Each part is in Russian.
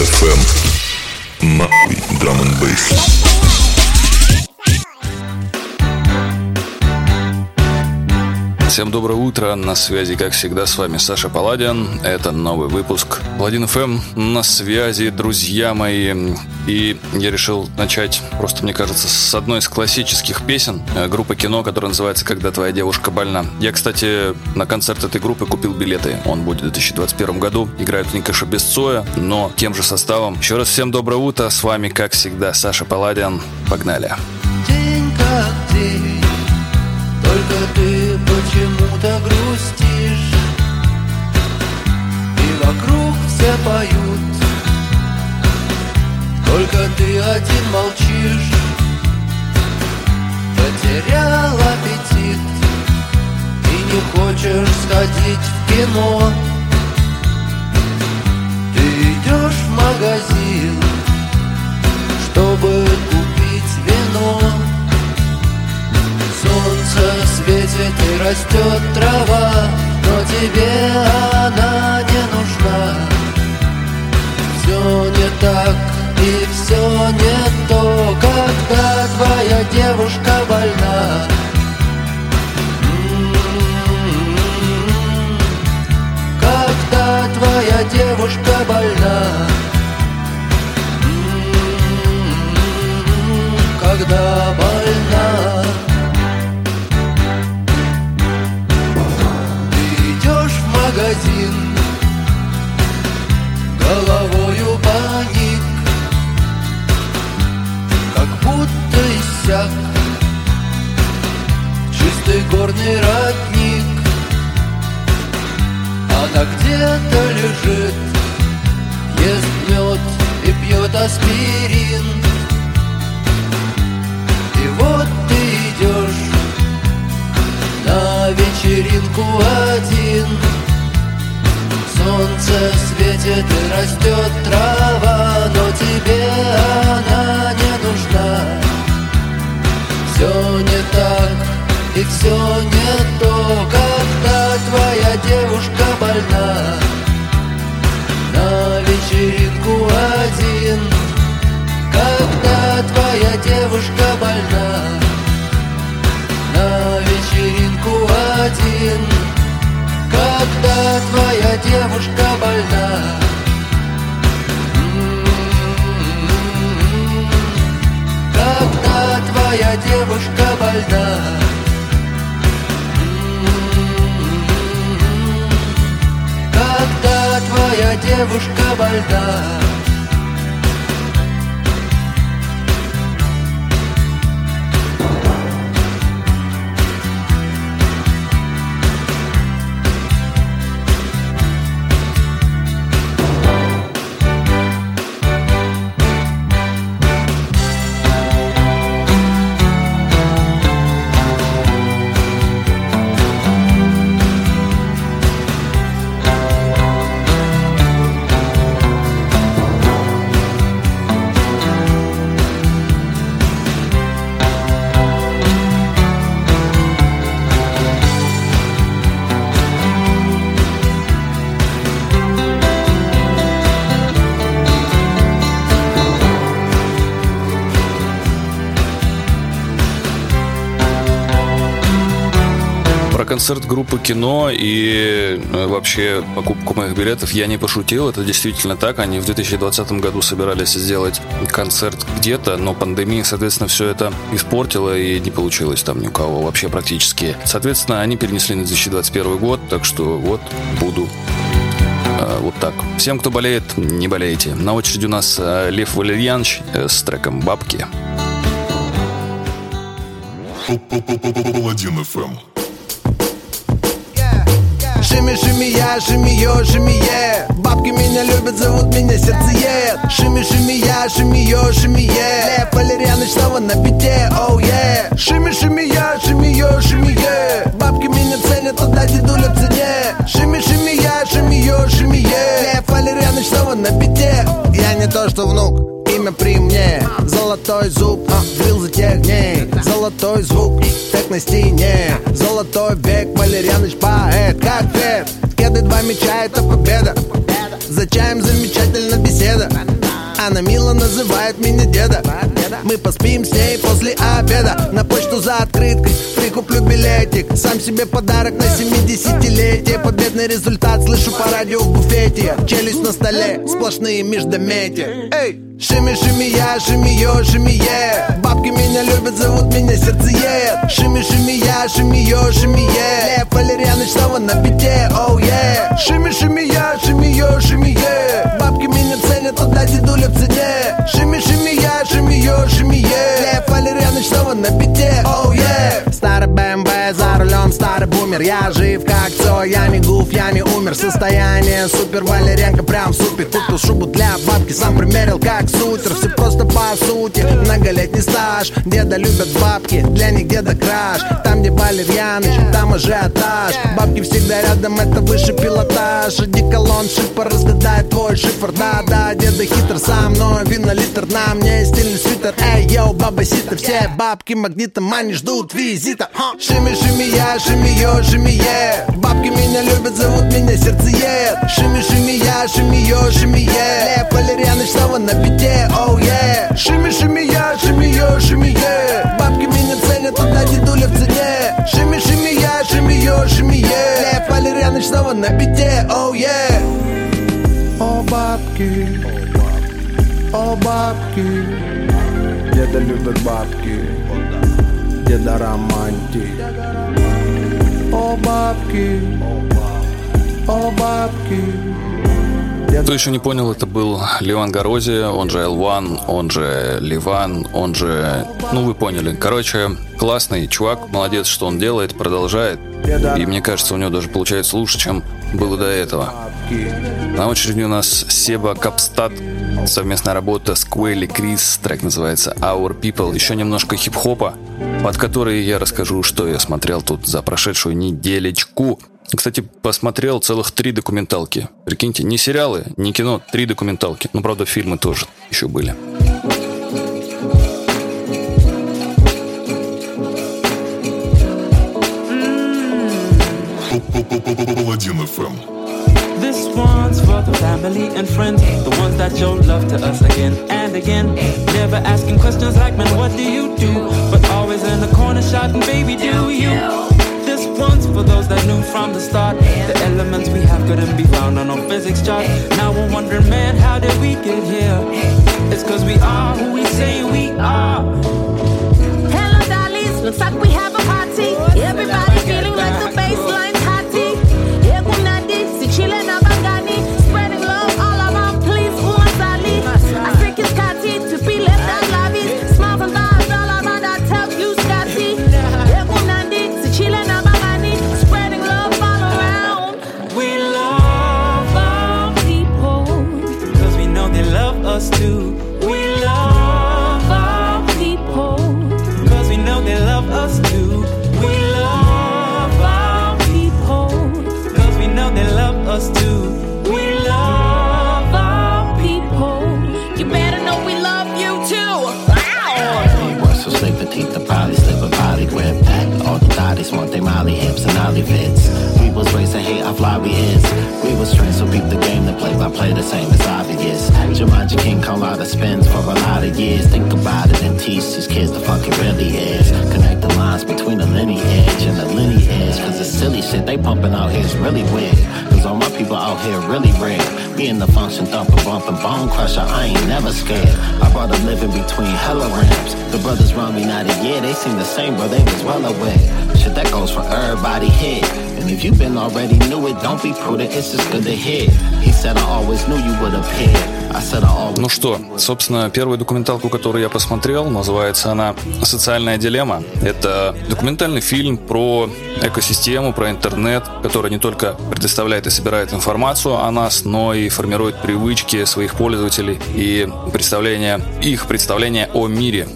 FM. Нахуй драм н бейс. Всем доброе утро, на связи, как всегда, с вами Саша Паладин. Это новый выпуск Паладин ФМ на связи, друзья мои. И я решил начать, просто мне кажется, с одной из классических песен э, группы кино, которая называется «Когда твоя девушка больна». Я, кстати, на концерт этой группы купил билеты. Он будет в 2021 году. Играют в Никаша Бесцоя, но тем же составом. Еще раз всем доброе утро, с вами, как всегда, Саша Паладин. Погнали. День почему-то грустишь. И вокруг все поют. Только ты один молчишь. Потерял аппетит. И не хочешь сходить в кино. Ты идешь в магазин Чтобы Светит и растет трава Но тебе она не нужна Все не так и все не то Когда твоя девушка больна. Когда твоя девушка больна. Когда больна магазин Головою паник Как будто иссяк. Чистый горный родник Она где-то лежит Ест мед и пьет аспирин. И вот ты идешь на вечеринку один Солнце светит и растет трава Но тебе она не нужна. Все не так и все не то Когда твоя девушка больна. На вечеринку один Когда твоя девушка Когда твоя девушка больна. Когда твоя девушка больна. Когда твоя девушка больна Про концерт группы кино и э, вообще покупку моих билетов я не пошутил. Это действительно так. Они в 2020 году собирались сделать концерт где-то, но пандемия, соответственно, все это испортила и не получилось там ни у кого вообще практически. Соответственно, они перенесли на 2021 год, так что вот буду э, вот так. Всем, кто болеет, не болейте. На очереди у нас э, Лев Валерьянович с треком «Бабки». Паладин FM. Шими, шими, я, шими, ё, шими, е Бабки меня любят, зовут меня сердцеед Шими, шими, я, шими, ё, шими, е Лев Валерьяныч на бите, оу, е Шими, шими, я, шими, ё, шими, е Бабки меня ценят, туда дедуля в цене Шими, шими, я, шими, ё, шими, е Лев Валерьяныч на бите Я не то, что внук, имя при мне. Золотой зуб, а, дрил за тех дней Золотой звук, так на стене. Золотой век, Валерьяныч поэт Как фет, кеды два меча, это победа. За чаем замечательно беседа Она мило называет меня деда. Мы поспим с ней после обеда. На почту за открыткой прикуплю билетик. Сам себе подарок на 70-летие Победный результат слышу по радио в буфете. Челюсть на столе, сплошные междометия. Эй! Шими, шими, я, шими, ё, шими, е. Бабки меня любят, зовут меня сердцеед. Шими, шими, я, шими, ё, шими, е. Лев Валерьяныч снова на бите, оу, oh, е. Шими, шими, я, шими, ё, шими, е. Бабки меня ценят, туда дедуля в цене. Шими, шими, я, шими, ё, шими, е. Лев Валерьяныч снова на бите, оу, е. Старый Рулем, старый бумер. Я жив как все, я не гуф, я не умер. Состояние супер, Валеренко прям супер. Купил шубу для бабки, сам примерил как сутер. Все просто по сути, многолетний стаж. Деда любят бабки, для них деда краш. Там, где Валерьяныч, там ажиотаж. Бабки всегда рядом, это выше пилотаж. Одеколон шипа разгадает твой шифр. Да-да, деда хитр сам, но вина литр На мне. Стильный свитер, эй, йоу, баба сита Все бабки магнитом, они ждут визита. Шими, шими, я, шими, йо, шими, е Бабки меня любят, зовут меня сердцеед. Шими, шими, я, шими, йо, шими, е Лев Валерьяныч снова на бите, оу, е. Шими, шими, я, шими, йо, шими, е Бабки меня ценят, туда дедуля в цене. Шими, шими, я, шими, йо, шими, е Лев Валерьяныч снова на бите, оу, е. О, бабки, о, бабки. Деда любит бабки. Деда романтик О, бабки, о, бабки Кто еще не понял, это был Ливан Горозия, он же L1, он же Ливан, он же... Ну, вы поняли. Короче, классный чувак, молодец, что он делает, продолжает. И мне кажется, у него даже получается лучше, чем было до этого. На очереди у нас Себа Капстат, совместная работа с Куэлли Крис, трек называется Our People, еще немножко хип-хопа, под который я расскажу, что я смотрел тут за прошедшую неделечку. Кстати, посмотрел целых три документалки. Прикиньте, не сериалы, не кино, три документалки. Ну, правда, фильмы тоже еще были. Паладин FM. This one's for the family and friends, the ones that show love to us again and again. Never asking questions like, man, what do you do? But always in the corner shouting, baby, do you? This one's for those that knew from the start the elements we have couldn't be found on no physics chart. Now we're wondering, man, how did we get here? It's cause we are Bone crusher, I ain't never scared. I brought a living between hella ramps. The brothers run me not a year, they seem the same, but they was well aware. Shit that goes for everybody here. And if you been already knew it, don't be prudent, it's just good to hear. He said I always knew you would appear. Ну что, собственно, первую документалку, которую я посмотрел, называется она «Социальная дилемма». Это документальный фильм про экосистему, про интернет, который не только предоставляет и собирает информацию о нас, но и формирует привычки своих пользователей и представление, их представление о мире.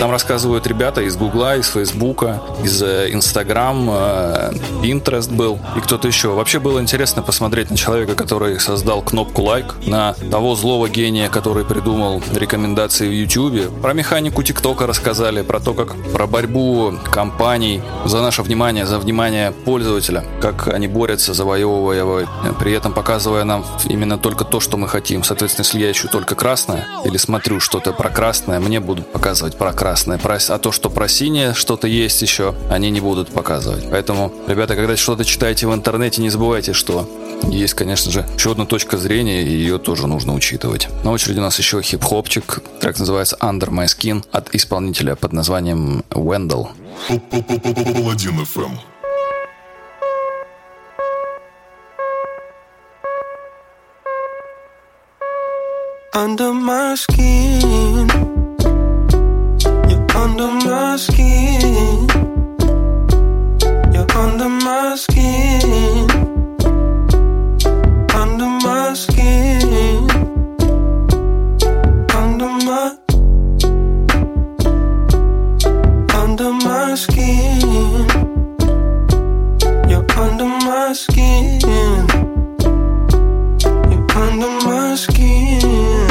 Там рассказывают ребята из Гугла, из Фейсбука, из э, Инстаграм, э, Pinterest был и кто-то еще. Вообще было интересно посмотреть на человека, который создал кнопку лайк, на того злого гения, который придумал рекомендации в YouTube. Про механику ТикТока рассказали, про то, как про борьбу компаний за наше внимание, за внимание пользователя, как они борются, завоевывая его, при этом показывая нам именно только то, что мы хотим. Соответственно, если я ищу только красное или смотрю что-то про красное, мне будут показывать про красное. А то, что про синее что-то есть еще, они не будут показывать. Поэтому, ребята, когда что-то читаете в интернете, не забывайте, что есть, конечно же, еще одна точка зрения, и ее тоже нужно учитывать. На очереди у нас еще хип-хопчик. Трек называется Under My Skin от исполнителя под названием Wendell. Паладин FM. Under my skin, under my skin, you're under my skin, under my skin, under my, under my skin, you're under my skin, you're under my skin.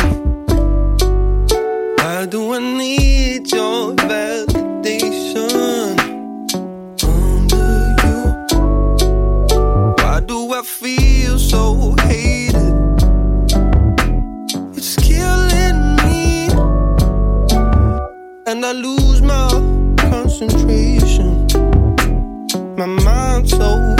Feel so hated? It's killing me, and I lose my concentration. My mind's so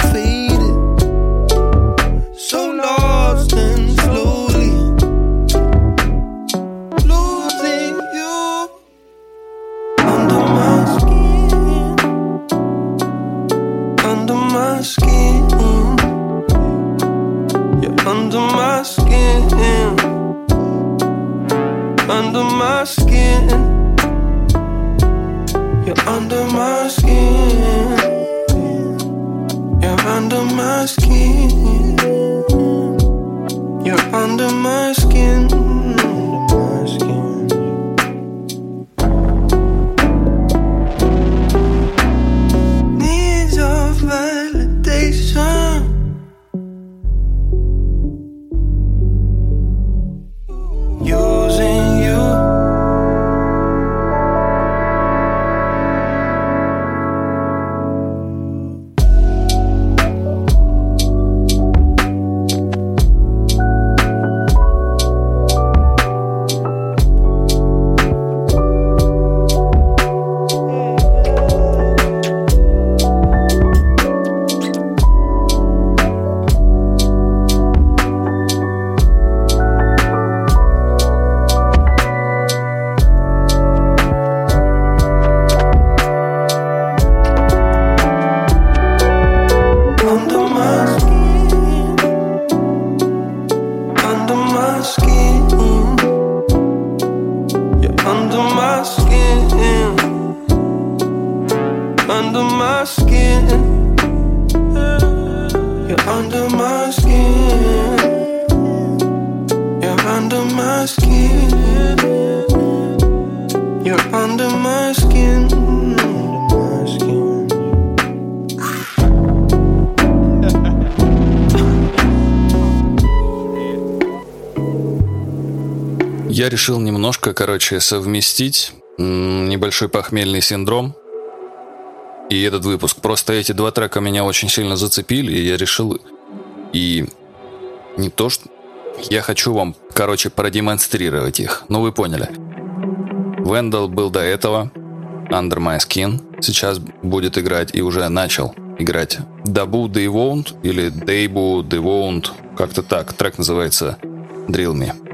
under my skin, under my skin. You're under my skin. You're under my skin. You're under my skin. Короче, совместить небольшой похмельный синдром и этот выпуск. Просто эти два трека меня очень сильно зацепили, и я решил и не то, что... Я хочу вам, короче, продемонстрировать их. Ну, вы поняли. Вендел был до этого. Under My Skin. Сейчас будет играть и уже начал играть Дабу They Won't или Дейбу They Won't. Как-то так. Трек называется Drill Me.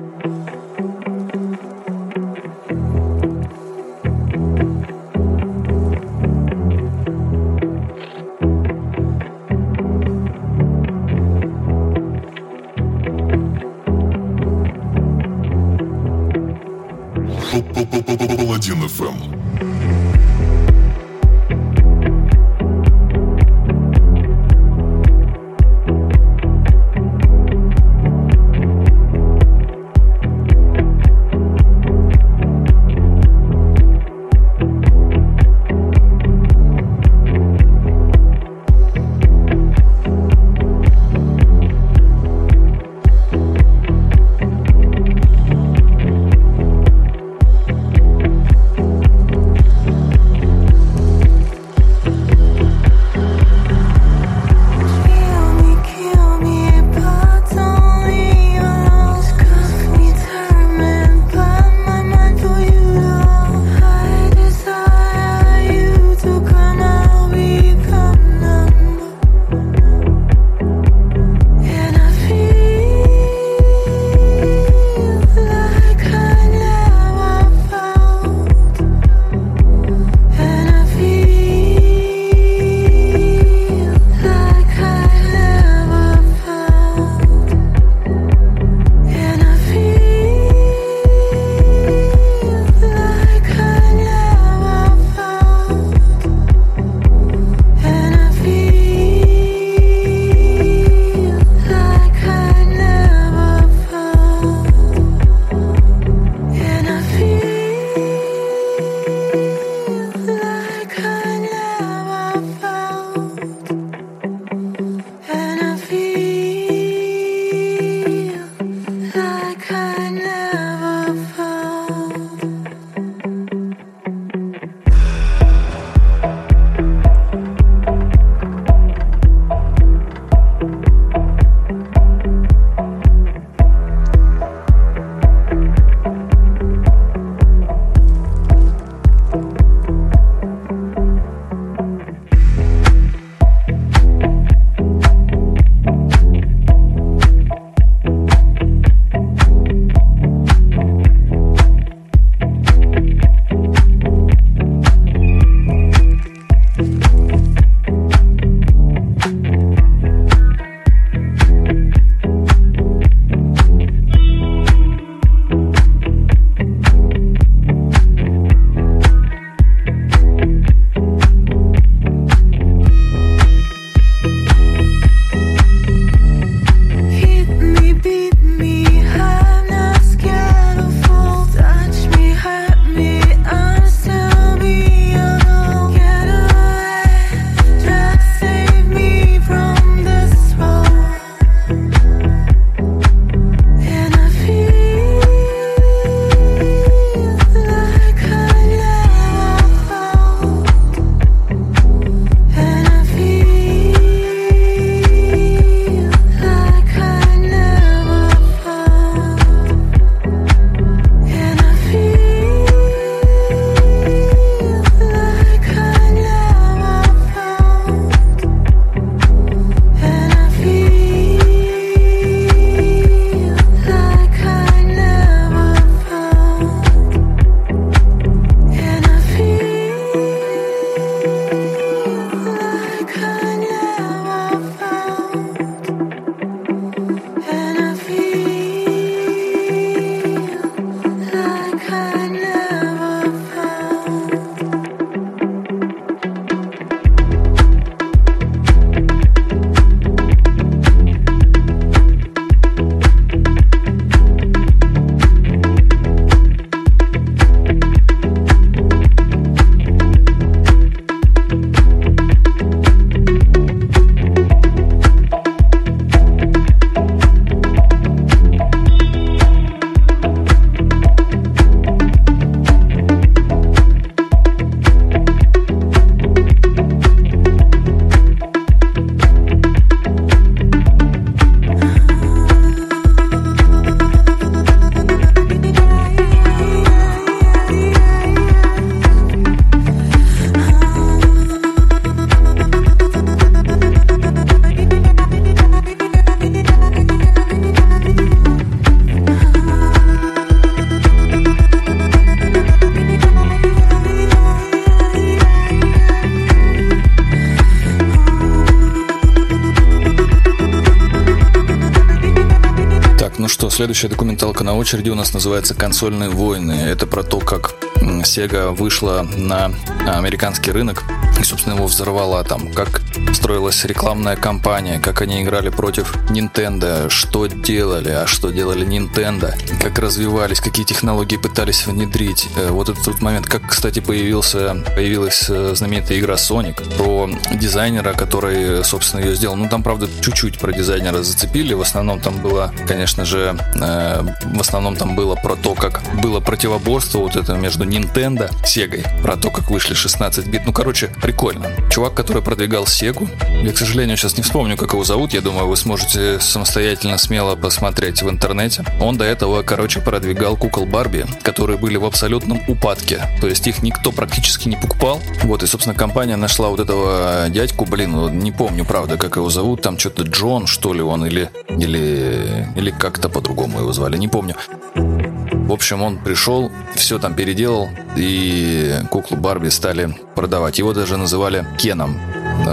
Следующая документалка на очереди у нас называется «Консольные войны». Это про то, как Sega вышла на американский рынок и, собственно, его взорвала там, как строилась рекламная кампания, как они играли против Nintendo, что делали, а что делали Nintendo, как развивались, какие технологии пытались внедрить. Э, вот этот вот момент, как, кстати, появился, появилась э, знаменитая игра Sonic про дизайнера, который, собственно, ее сделал. Ну, там, правда, чуть-чуть про дизайнера зацепили. В основном там было, конечно же, э, в основном там было про то, как было противоборство вот это между Nintendo, Sega, про то, как вышли 16 бит. Ну, короче, прикольно. Чувак, который продвигал Сегу, я, к сожалению, сейчас не вспомню, как его зовут. Я думаю, вы сможете самостоятельно смело посмотреть в интернете. Он до этого, короче, продвигал кукол Барби, которые были в абсолютном упадке. То есть их никто практически не покупал. Вот, и, собственно, компания нашла вот этого дядьку, блин, не помню, правда, как его зовут. Там что-то Джон, что ли, он, или, или, или как-то по-другому его звали, не помню. В общем, он пришел, все там переделал, и куклу Барби стали продавать. Его даже называли Кеном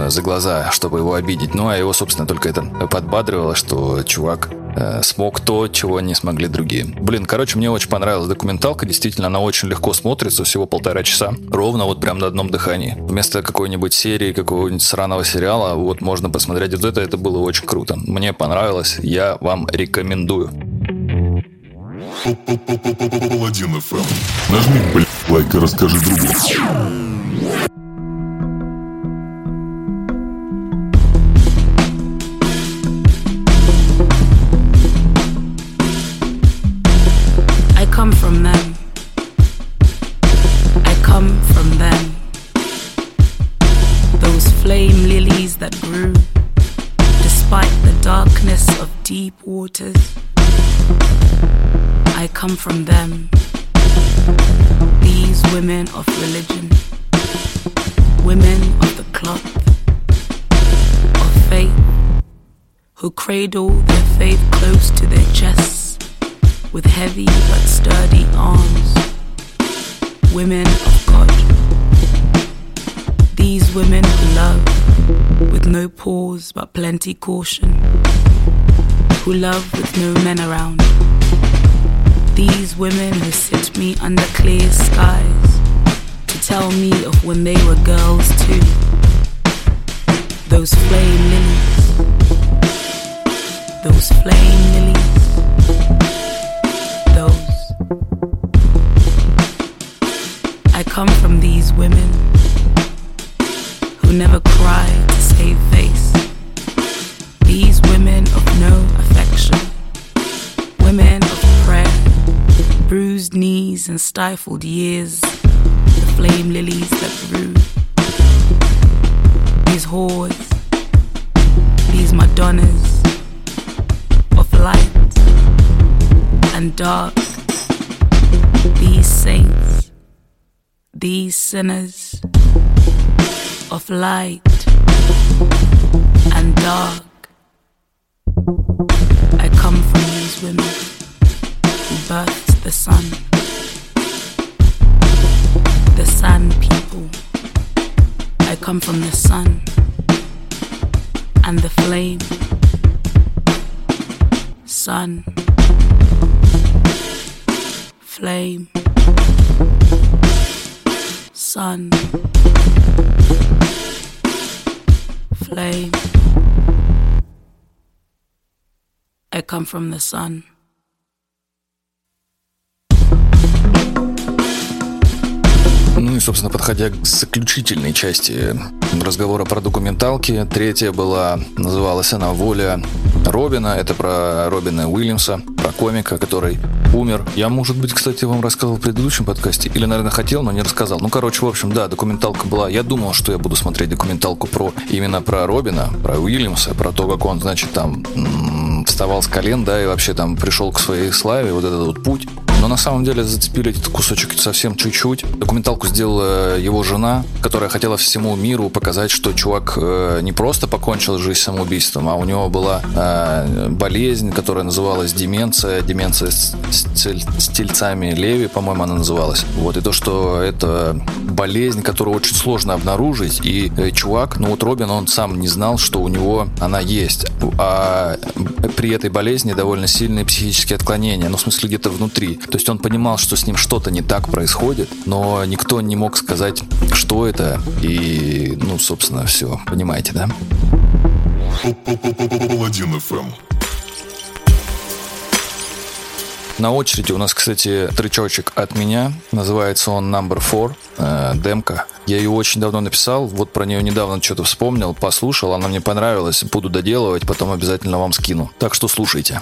за глаза, чтобы его обидеть. Ну, а его, собственно, только это подбадривало, что чувак э, смог то, чего не смогли другие. Блин, короче, мне очень понравилась документалка. Действительно, она очень легко смотрится, всего полтора часа. Ровно вот прям на одном дыхании. Вместо какой-нибудь серии, какого-нибудь сраного сериала, вот можно посмотреть вот это. Это было очень круто. Мне понравилось. Я вам рекомендую. Паладин FM. Нажми, блядь, лайк и расскажи другу. Deep waters. I come from them. These women of religion, women of the cloth, of faith, who cradle their faith close to their chests with heavy but sturdy arms. Women of God. These women who love with no pause but plenty caution. Who love with no men around. These women who sit me under clear skies to tell me of when they were girls too. Those flame lilies. Those flame lilies. Those. I come from these women who never cry to save face. Bruised knees and stifled years. The flame lilies that grew. These whores, these Madonnas of light and dark. These saints, these sinners of light and dark. I come from these women the sun, the sun people. I come from the sun and the flame, sun, flame, sun, flame. I come from the sun. И, собственно, подходя к заключительной части разговора про документалки, третья была, называлась она «Воля Робина». Это про Робина Уильямса, про комика, который умер. Я, может быть, кстати, вам рассказывал в предыдущем подкасте, или, наверное, хотел, но не рассказал. Ну, короче, в общем, да, документалка была. Я думал, что я буду смотреть документалку про именно про Робина, про Уильямса, про то, как он, значит, там вставал с колен, да, и вообще там пришел к своей славе, вот этот вот путь. Но на самом деле зацепили этот кусочек совсем чуть-чуть. Документалку сделала его жена, которая хотела всему миру показать, что чувак э, не просто покончил жизнь самоубийством, а у него была э, болезнь, которая называлась деменция, деменция с, с, с тельцами Леви, по-моему, она называлась. Вот, и то, что это болезнь, которую очень сложно обнаружить, и э, чувак, ну вот Робин, он сам не знал, что у него она есть. А при этой болезни довольно сильные психические отклонения, ну, в смысле, где-то внутри. То есть он понимал, что с ним что-то не так происходит, но никто не мог сказать, что это, и, ну, собственно, все. Понимаете, да? На очереди у нас, кстати, тречочек от меня. Называется он Number Four, э, демка. Я ее очень давно написал, вот про нее недавно что-то вспомнил, послушал, она мне понравилась, буду доделывать, потом обязательно вам скину. Так что слушайте.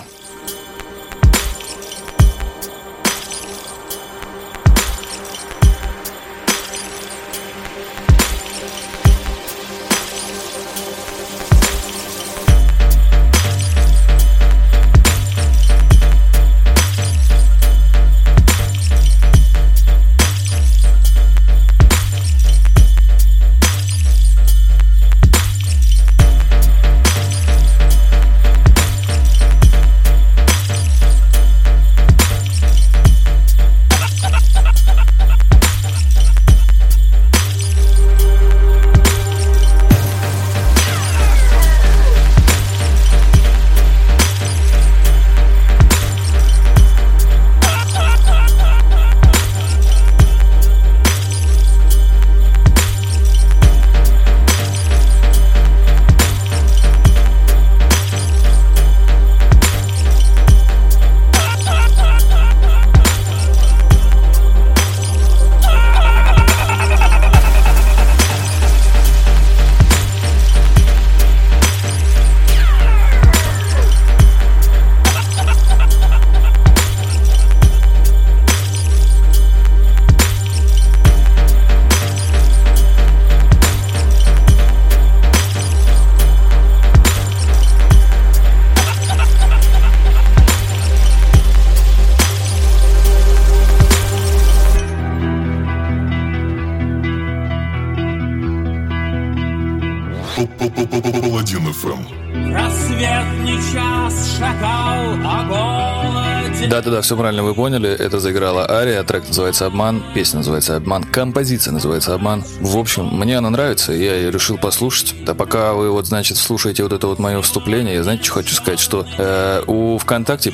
Да-да-да, все правильно вы поняли. Это заиграла Ария, трек называется «Обман», песня называется «Обман», композиция называется «Обман». В общем, мне она нравится, я ее решил послушать. Да пока вы вот, значит, слушаете вот это вот мое вступление, я, знаете, что хочу сказать, что э, у ВКонтакте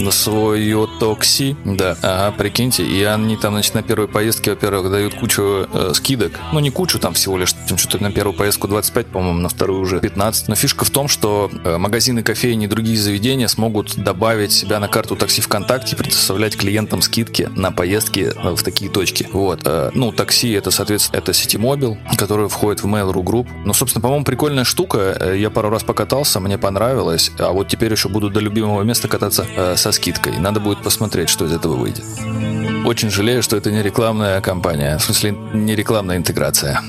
появилось свое такси, да, ага, прикиньте, и они там, значит, на первой поездке, во-первых, дают кучу э, скидок, ну, не кучу, там всего лишь, что-то на первую поездку 25, по-моему, на вторую уже 15, но фишка в том, что э, магазины, кофейни и другие заведения смогут добавить себя на карту такси ВКонтакте и предоставлять клиентам скидки на поездки э, в такие точки. Вот. Э, ну, такси это, соответственно, это Ситимобил, который входит в Mail.ru Group. Ну, собственно, по-моему, прикольная штука. Э, Я пару раз покатался, мне понравилось. А вот теперь еще буду до любимого места кататься э, со скидкой. Надо будет посмотреть, что из этого выйдет. Очень жалею, что это не рекламная кампания. В смысле, не рекламная интеграция.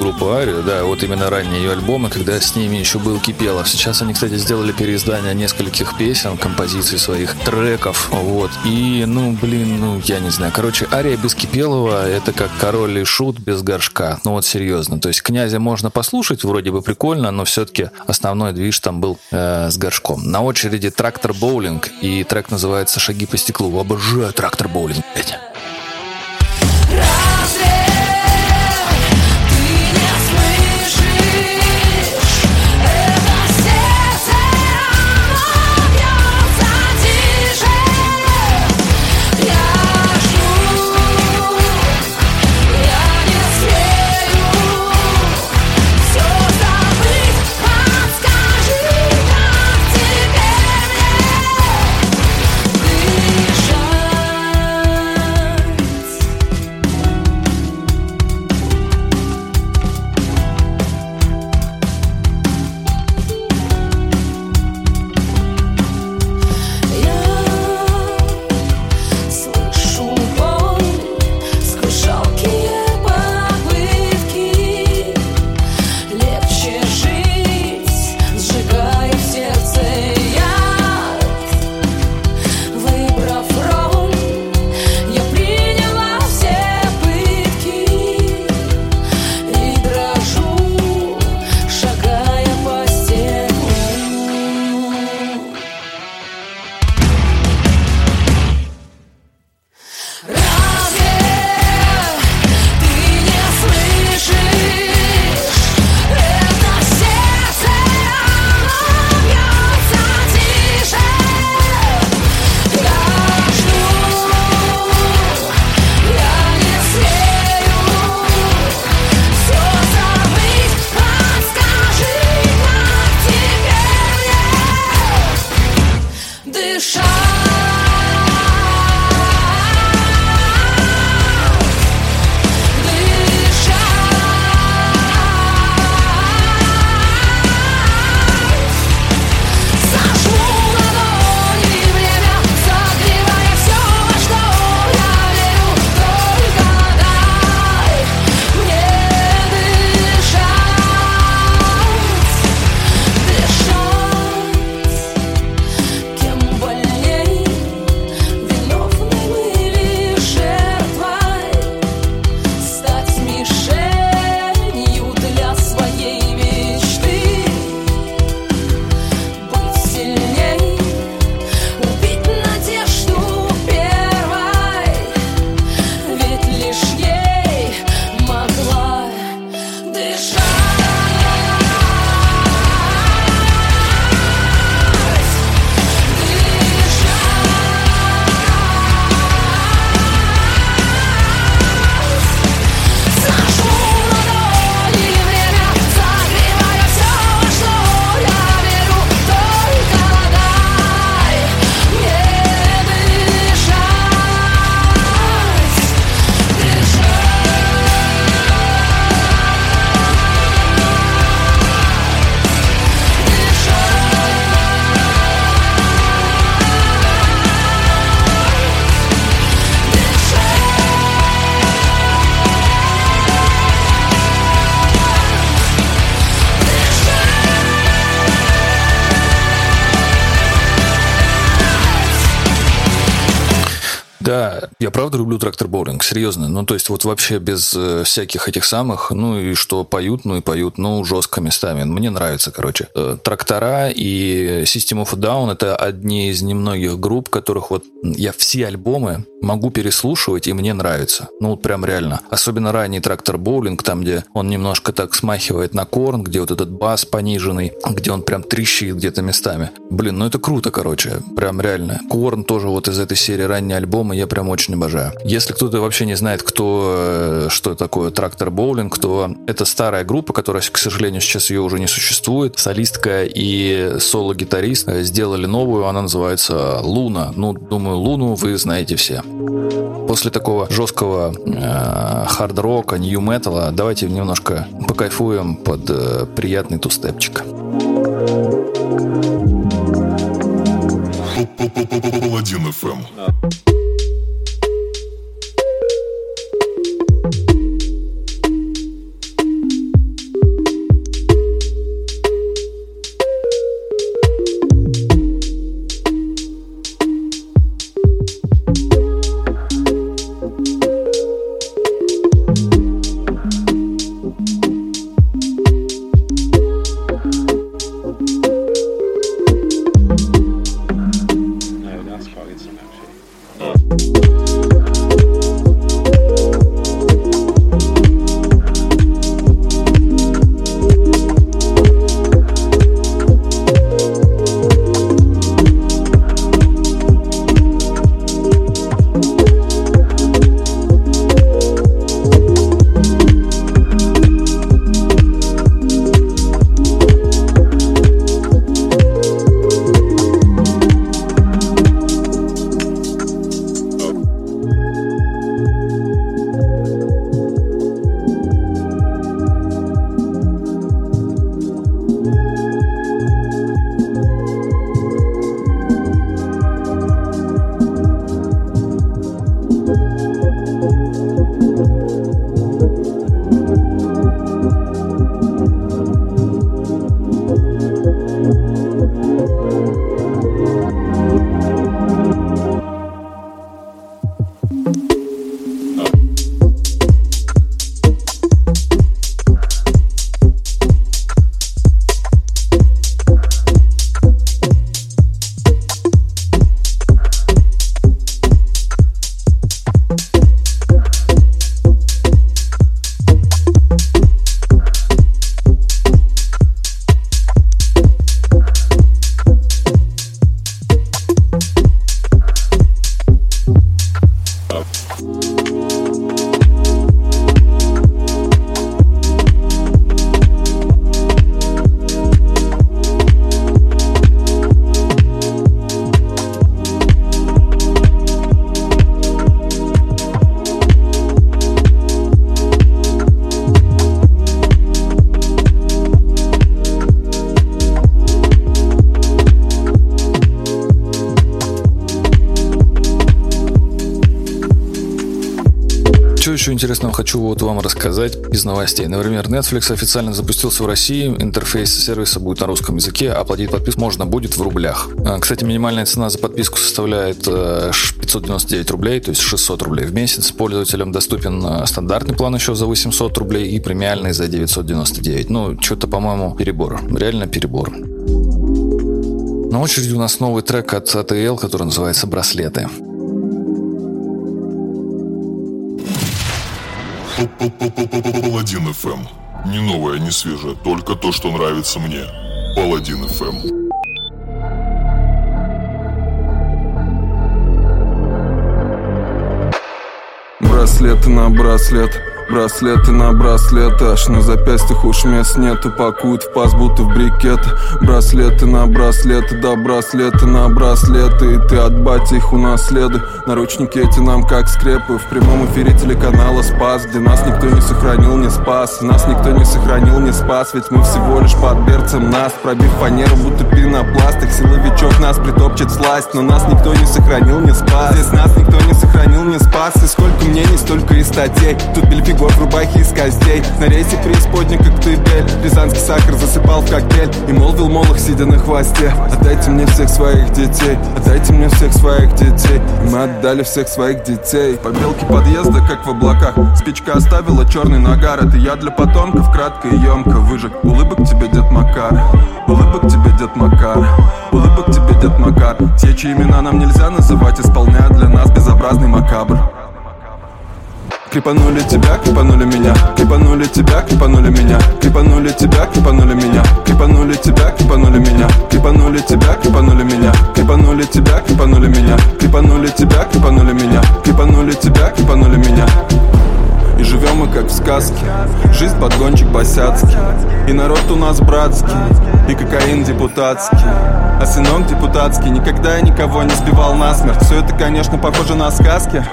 Группу Арию, да, вот именно ранние ее альбомы, когда с ними еще был Кипелов. Сейчас они, кстати, сделали переиздание нескольких песен, композиций своих, треков, вот. И, ну, блин, ну, я не знаю. Короче, Ария без Кипелова — это как король и шут без горшка. Ну, вот серьезно. То есть князя можно послушать, вроде бы прикольно, но все-таки основной движ там был э, с горшком. На очереди трактор боулинг, и трек называется «Шаги по стеклу». Обожаю трактор боулинг, блядь. Я правда люблю трактор боулинг, серьезно. Ну, то есть вот вообще без э, всяких этих самых, ну и что поют, ну и поют, ну, жестко местами. Мне нравится, короче. Э, трактора и System of Down это одни из немногих групп, которых вот я все альбомы могу переслушивать, и мне нравится. Ну, вот прям реально. Особенно ранний трактор боулинг, там, где он немножко так смахивает на корн, где вот этот бас пониженный, где он прям трещит где-то местами. Блин, ну это круто, короче. Прям реально. Корн тоже вот из этой серии ранние альбомы я прям очень обожаю. Если кто-то вообще не знает, кто, э, что такое трактор боулинг, то это старая группа, которая, к сожалению, сейчас ее уже не существует. Солистка и соло-гитарист э, сделали новую, она называется Луна. Ну, думаю, Луну вы знаете все. После такого жесткого э, хард-рока, нью-металла, давайте немножко покайфуем под э, приятный тустепчик. Паладин FM. Хочу вот вам рассказать из новостей. Например, Netflix официально запустился в России, интерфейс сервиса будет на русском языке, а платить подписку можно будет в рублях. А, Кстати, минимальная цена за подписку составляет э, ш- 599 рублей, то есть 600 рублей в месяц. Пользователям доступен э, стандартный план еще за 800 рублей и премиальный за 999. Ну, что-то, по-моему, перебор. Реально перебор. На очереди у нас новый трек от ATL, который называется «Браслеты». Паладин FM. Не новое, не свежее, только то, что нравится мне. Паладин FM. Браслеты на браслет Браслеты на браслеты Аж на запястьях уж мест нету. Пакуют в паз, будто в брикеты. Браслеты на браслеты Да, браслеты на браслеты. И ты от бати их унаследуй Наручники эти нам как скрепы. В прямом эфире телеканала Спас Где нас никто не сохранил, не спас. Нас никто не сохранил, не спас. Ведь мы всего лишь под берцем нас. Пробив фанеру, будто пенопласт Их силовичок нас притопчет сласть. Но нас никто не сохранил, не спас. Здесь нас никто не сохранил, не спас. И сколько мнений, столько и статей. Тут бельфик любовь в рубахе из костей. На рейсе преисподней, как ты бель Рязанский сахар засыпал в коктейль. И молвил молох, сидя на хвосте. Отдайте мне всех своих детей. Отдайте мне всех своих детей И мы отдали всех своих детей. Побелки подъезда, как в облаках. Спичка оставила черный нагар. Это я для потомков, кратко и емко выжег. Улыбок тебе, дед Макар. Улыбок тебе, дед Макар. Улыбок тебе, дед Макар. Те, чьи имена нам нельзя называть Исполняют для нас безобразный макабр Крепанули тебя, крепанули меня. Крепанули тебя, крепанули меня. Крепанули тебя, крепанули меня. Крепанули тебя, крепанули меня. Крепанули тебя, крепанули меня. Крепанули тебя, крепанули меня. Крепанули тебя, крепанули меня. Крепанули тебя, крепанули меня. И живем мы как в сказке. Жизнь подгончик босяцкий. И народ у нас братский. И кокаин депутатский. А сынок депутатский Никогда я никого не сбивал насмерть. Все это, конечно, похоже на сказки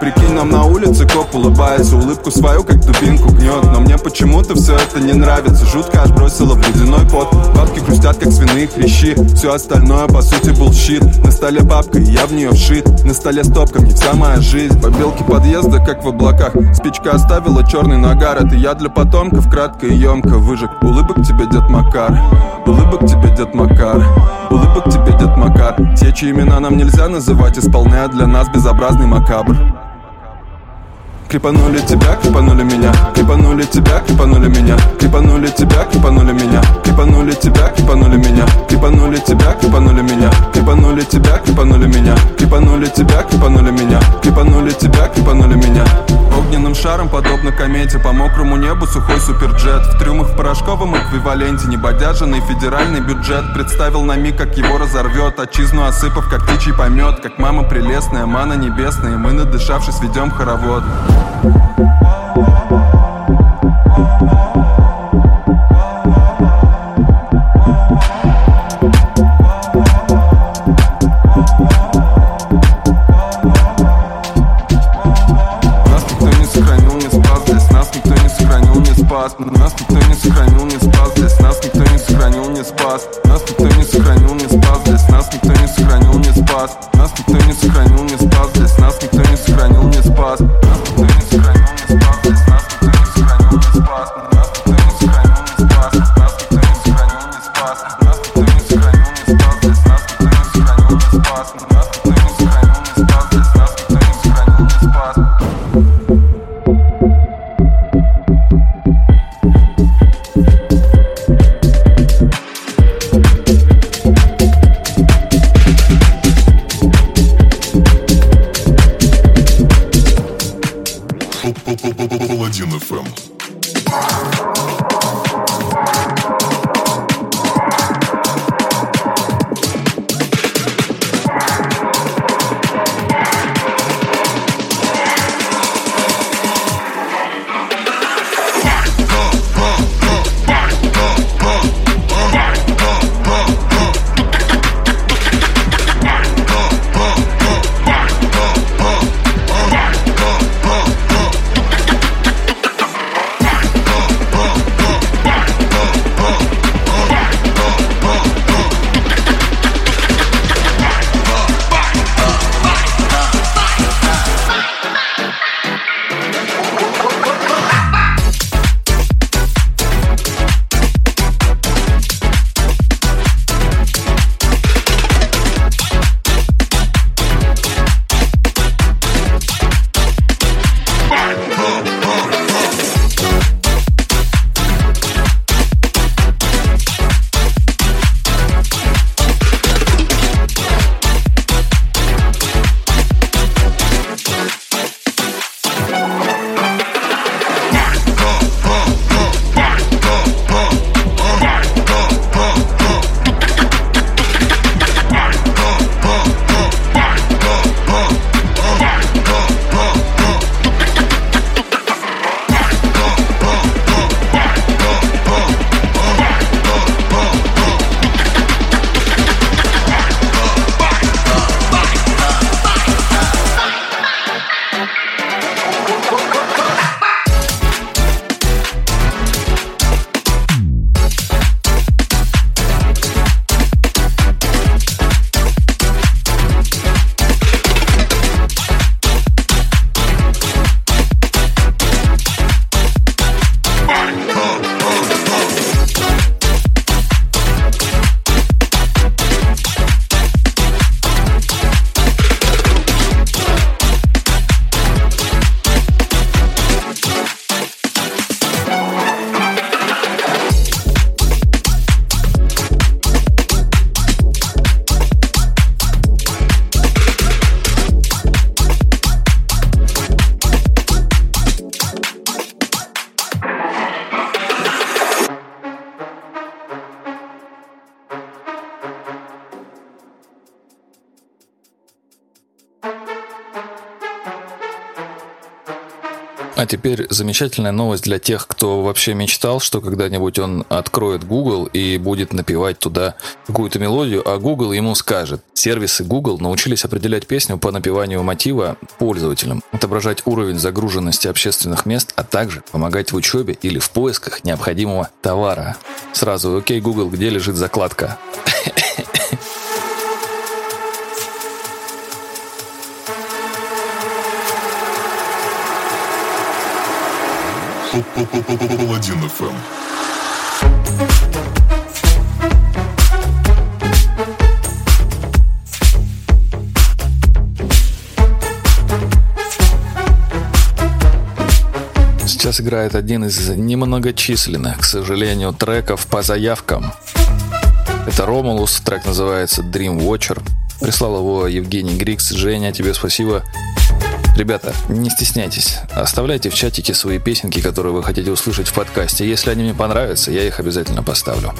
Прикинь, нам на улице коп улыбается Улыбку свою, как дубинку гнет. Но мне почему-то все это не нравится. Жутко аж бросила в ледяной пот. Бабки хрустят, как свиные хрящи. Все остальное, по сути, был щит. На столе бабка, и я в нее вшит. На столе стопка, не вся моя жизнь. Побелки подъезда, как в облаках. Спичка оставила черный нагар. Это я для потомков, кратко и емко выжег. Улыбок тебе, дед Макар. Улыбок тебе, дед Макар. Улыбок тебе, дед Макар. Те, чьи имена нам нельзя называть Исполняют для нас безобразный макабр Крипанули тебя, крипанули меня, крипанули тебя, крипанули меня, крипанули тебя, крипанули меня, крипанули тебя, крипанули меня, крипанули тебя, крипанули меня, крипанули тебя, крипанули меня, крипанули тебя, крипанули меня, крипанули тебя, крипанули меня. Огненным шаром, подобно комете По мокрому небу сухой суперджет. В трюмах в порошковом эквиваленте Небодяженный федеральный бюджет Представил на миг, как его разорвет. Отчизну осыпав, как птичий помет Как мама прелестная, мана небесная Мы, надышавшись, ведем хоровод. Нас спас. Нас никто не сохранил, не спас. Здесь Нас никто не сохранил, не спас. Нас никто не сохранил, не спас. Здесь Нас никто не сохранил, не спас. Нас никто не сохранил, Thank you. Замечательная новость для тех, кто вообще мечтал, что когда-нибудь он откроет Google и будет напевать туда какую-то мелодию, а Google ему скажет. Сервисы Google научились определять песню по напеванию мотива пользователям, отображать уровень загруженности общественных мест, а также помогать в учебе или в поисках необходимого товара. Сразу, окей, Google, где лежит закладка? Паладин ФМ. Сейчас играет один из немногочисленных, к сожалению, треков по заявкам. Это Ромулус, трек называется Dream Watcher. Прислал его Евгений Грикс. Женя, тебе спасибо. Ребята, не стесняйтесь. Оставляйте в чатике свои песенки, которые вы хотите услышать в подкасте. Если они мне понравятся, я их обязательно поставлю.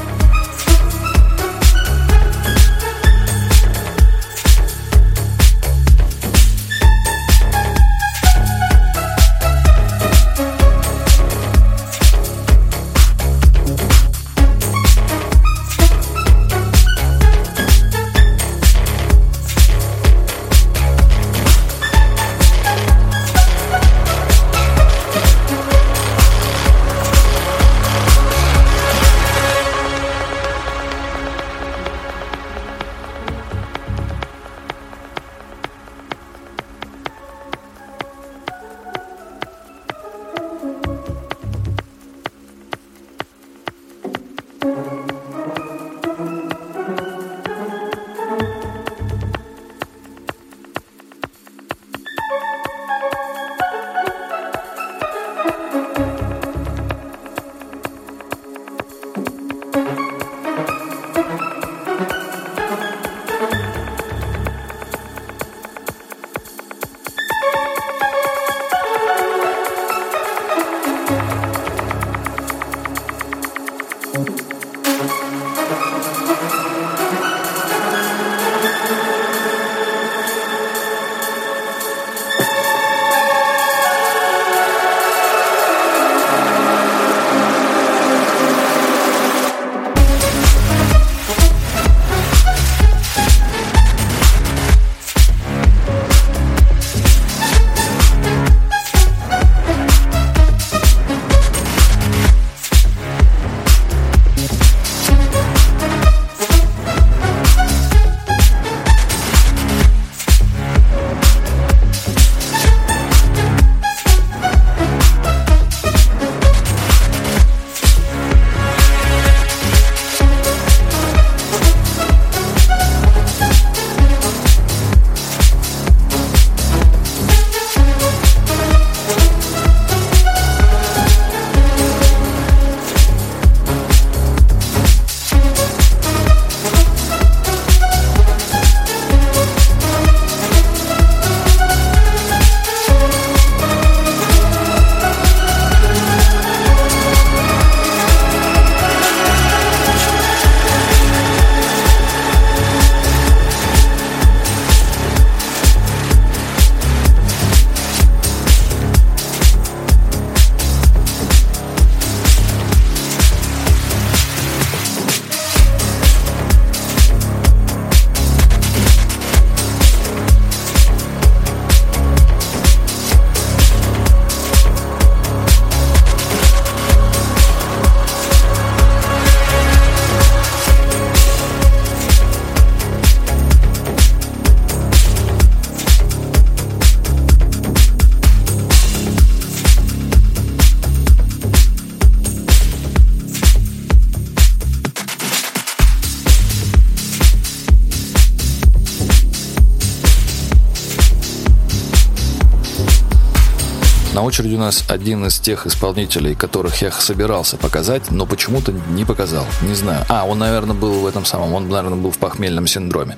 Очереди у нас один из тех исполнителей, которых я собирался показать, но почему-то не показал. Не знаю. А, он, наверное, был в этом самом. Он, наверное, был в похмельном синдроме.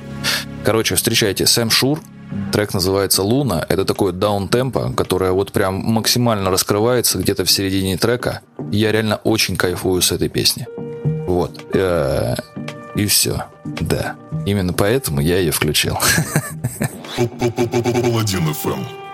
Короче, встречайте Сэм Шур. Трек называется «Луна». Это такое даун-темпо, которое вот прям максимально раскрывается где-то в середине трека. Я реально очень кайфую с этой песни. Вот. Э, и все. Да. Именно поэтому я ее включил. Паладин ФМ.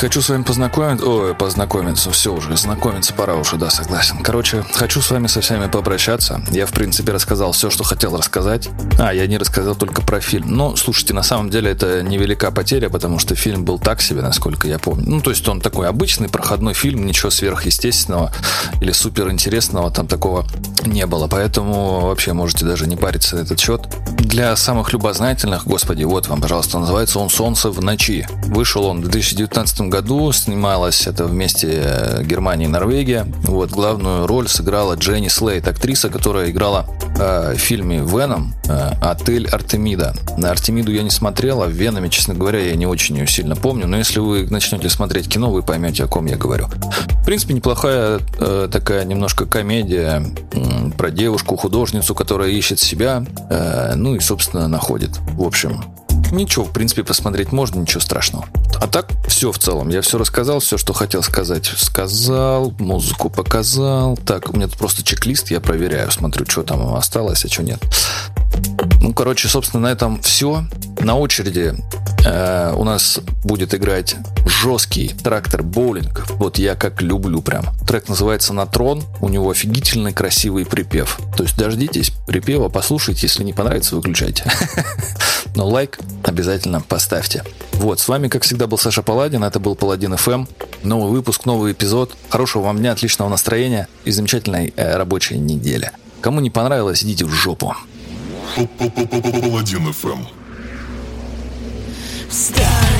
Хочу с вами познакомиться. Ой, познакомиться, все уже, знакомиться пора уже, да, согласен. Короче, хочу с вами со всеми попрощаться. Я, в принципе, рассказал все, что хотел рассказать. А, я не рассказал только про фильм. Но, слушайте, на самом деле это невелика потеря, потому что фильм был так себе, насколько я помню. Ну, то есть он такой обычный, проходной фильм, ничего сверхъестественного или суперинтересного там такого не было. Поэтому вообще можете даже не париться на этот счет. Для самых любознательных, господи, вот вам, пожалуйста, называется он «Солнце в ночи». Вышел он в 2019 году, снималось это вместе э, Германия и Норвегия. Вот, главную роль сыграла Дженни Слейт, актриса, которая играла э, в фильме «Веном» э, «Отель Артемида». На Артемиду я не смотрел, а Венами, честно говоря, я не очень ее сильно помню. Но если вы начнете смотреть кино, вы поймете, о ком я говорю. В принципе, неплохая э, такая немножко комедия э, про девушку-художницу, которая ищет себя, э, ну и, собственно, находит. В общем, Ничего, в принципе, посмотреть можно, ничего страшного. А так, все в целом. Я все рассказал, все, что хотел сказать, сказал, музыку показал. Так, у меня тут просто чек-лист, я проверяю, смотрю, что там осталось, а что нет. Ну, короче, собственно, на этом все. На очереди э, у нас будет играть жесткий трактор боулинг. Вот я как люблю прям. Трек называется «Натрон». У него офигительный красивый припев. То есть дождитесь припева, послушайте. Если не понравится, выключайте. Но лайк обязательно поставьте. Вот, с вами, как всегда, был Саша Паладин. Это был Паладин FM. Новый выпуск, новый эпизод. Хорошего вам дня, отличного настроения и замечательной э, рабочей недели. Кому не понравилось, идите в жопу. Паладин FM. Встань!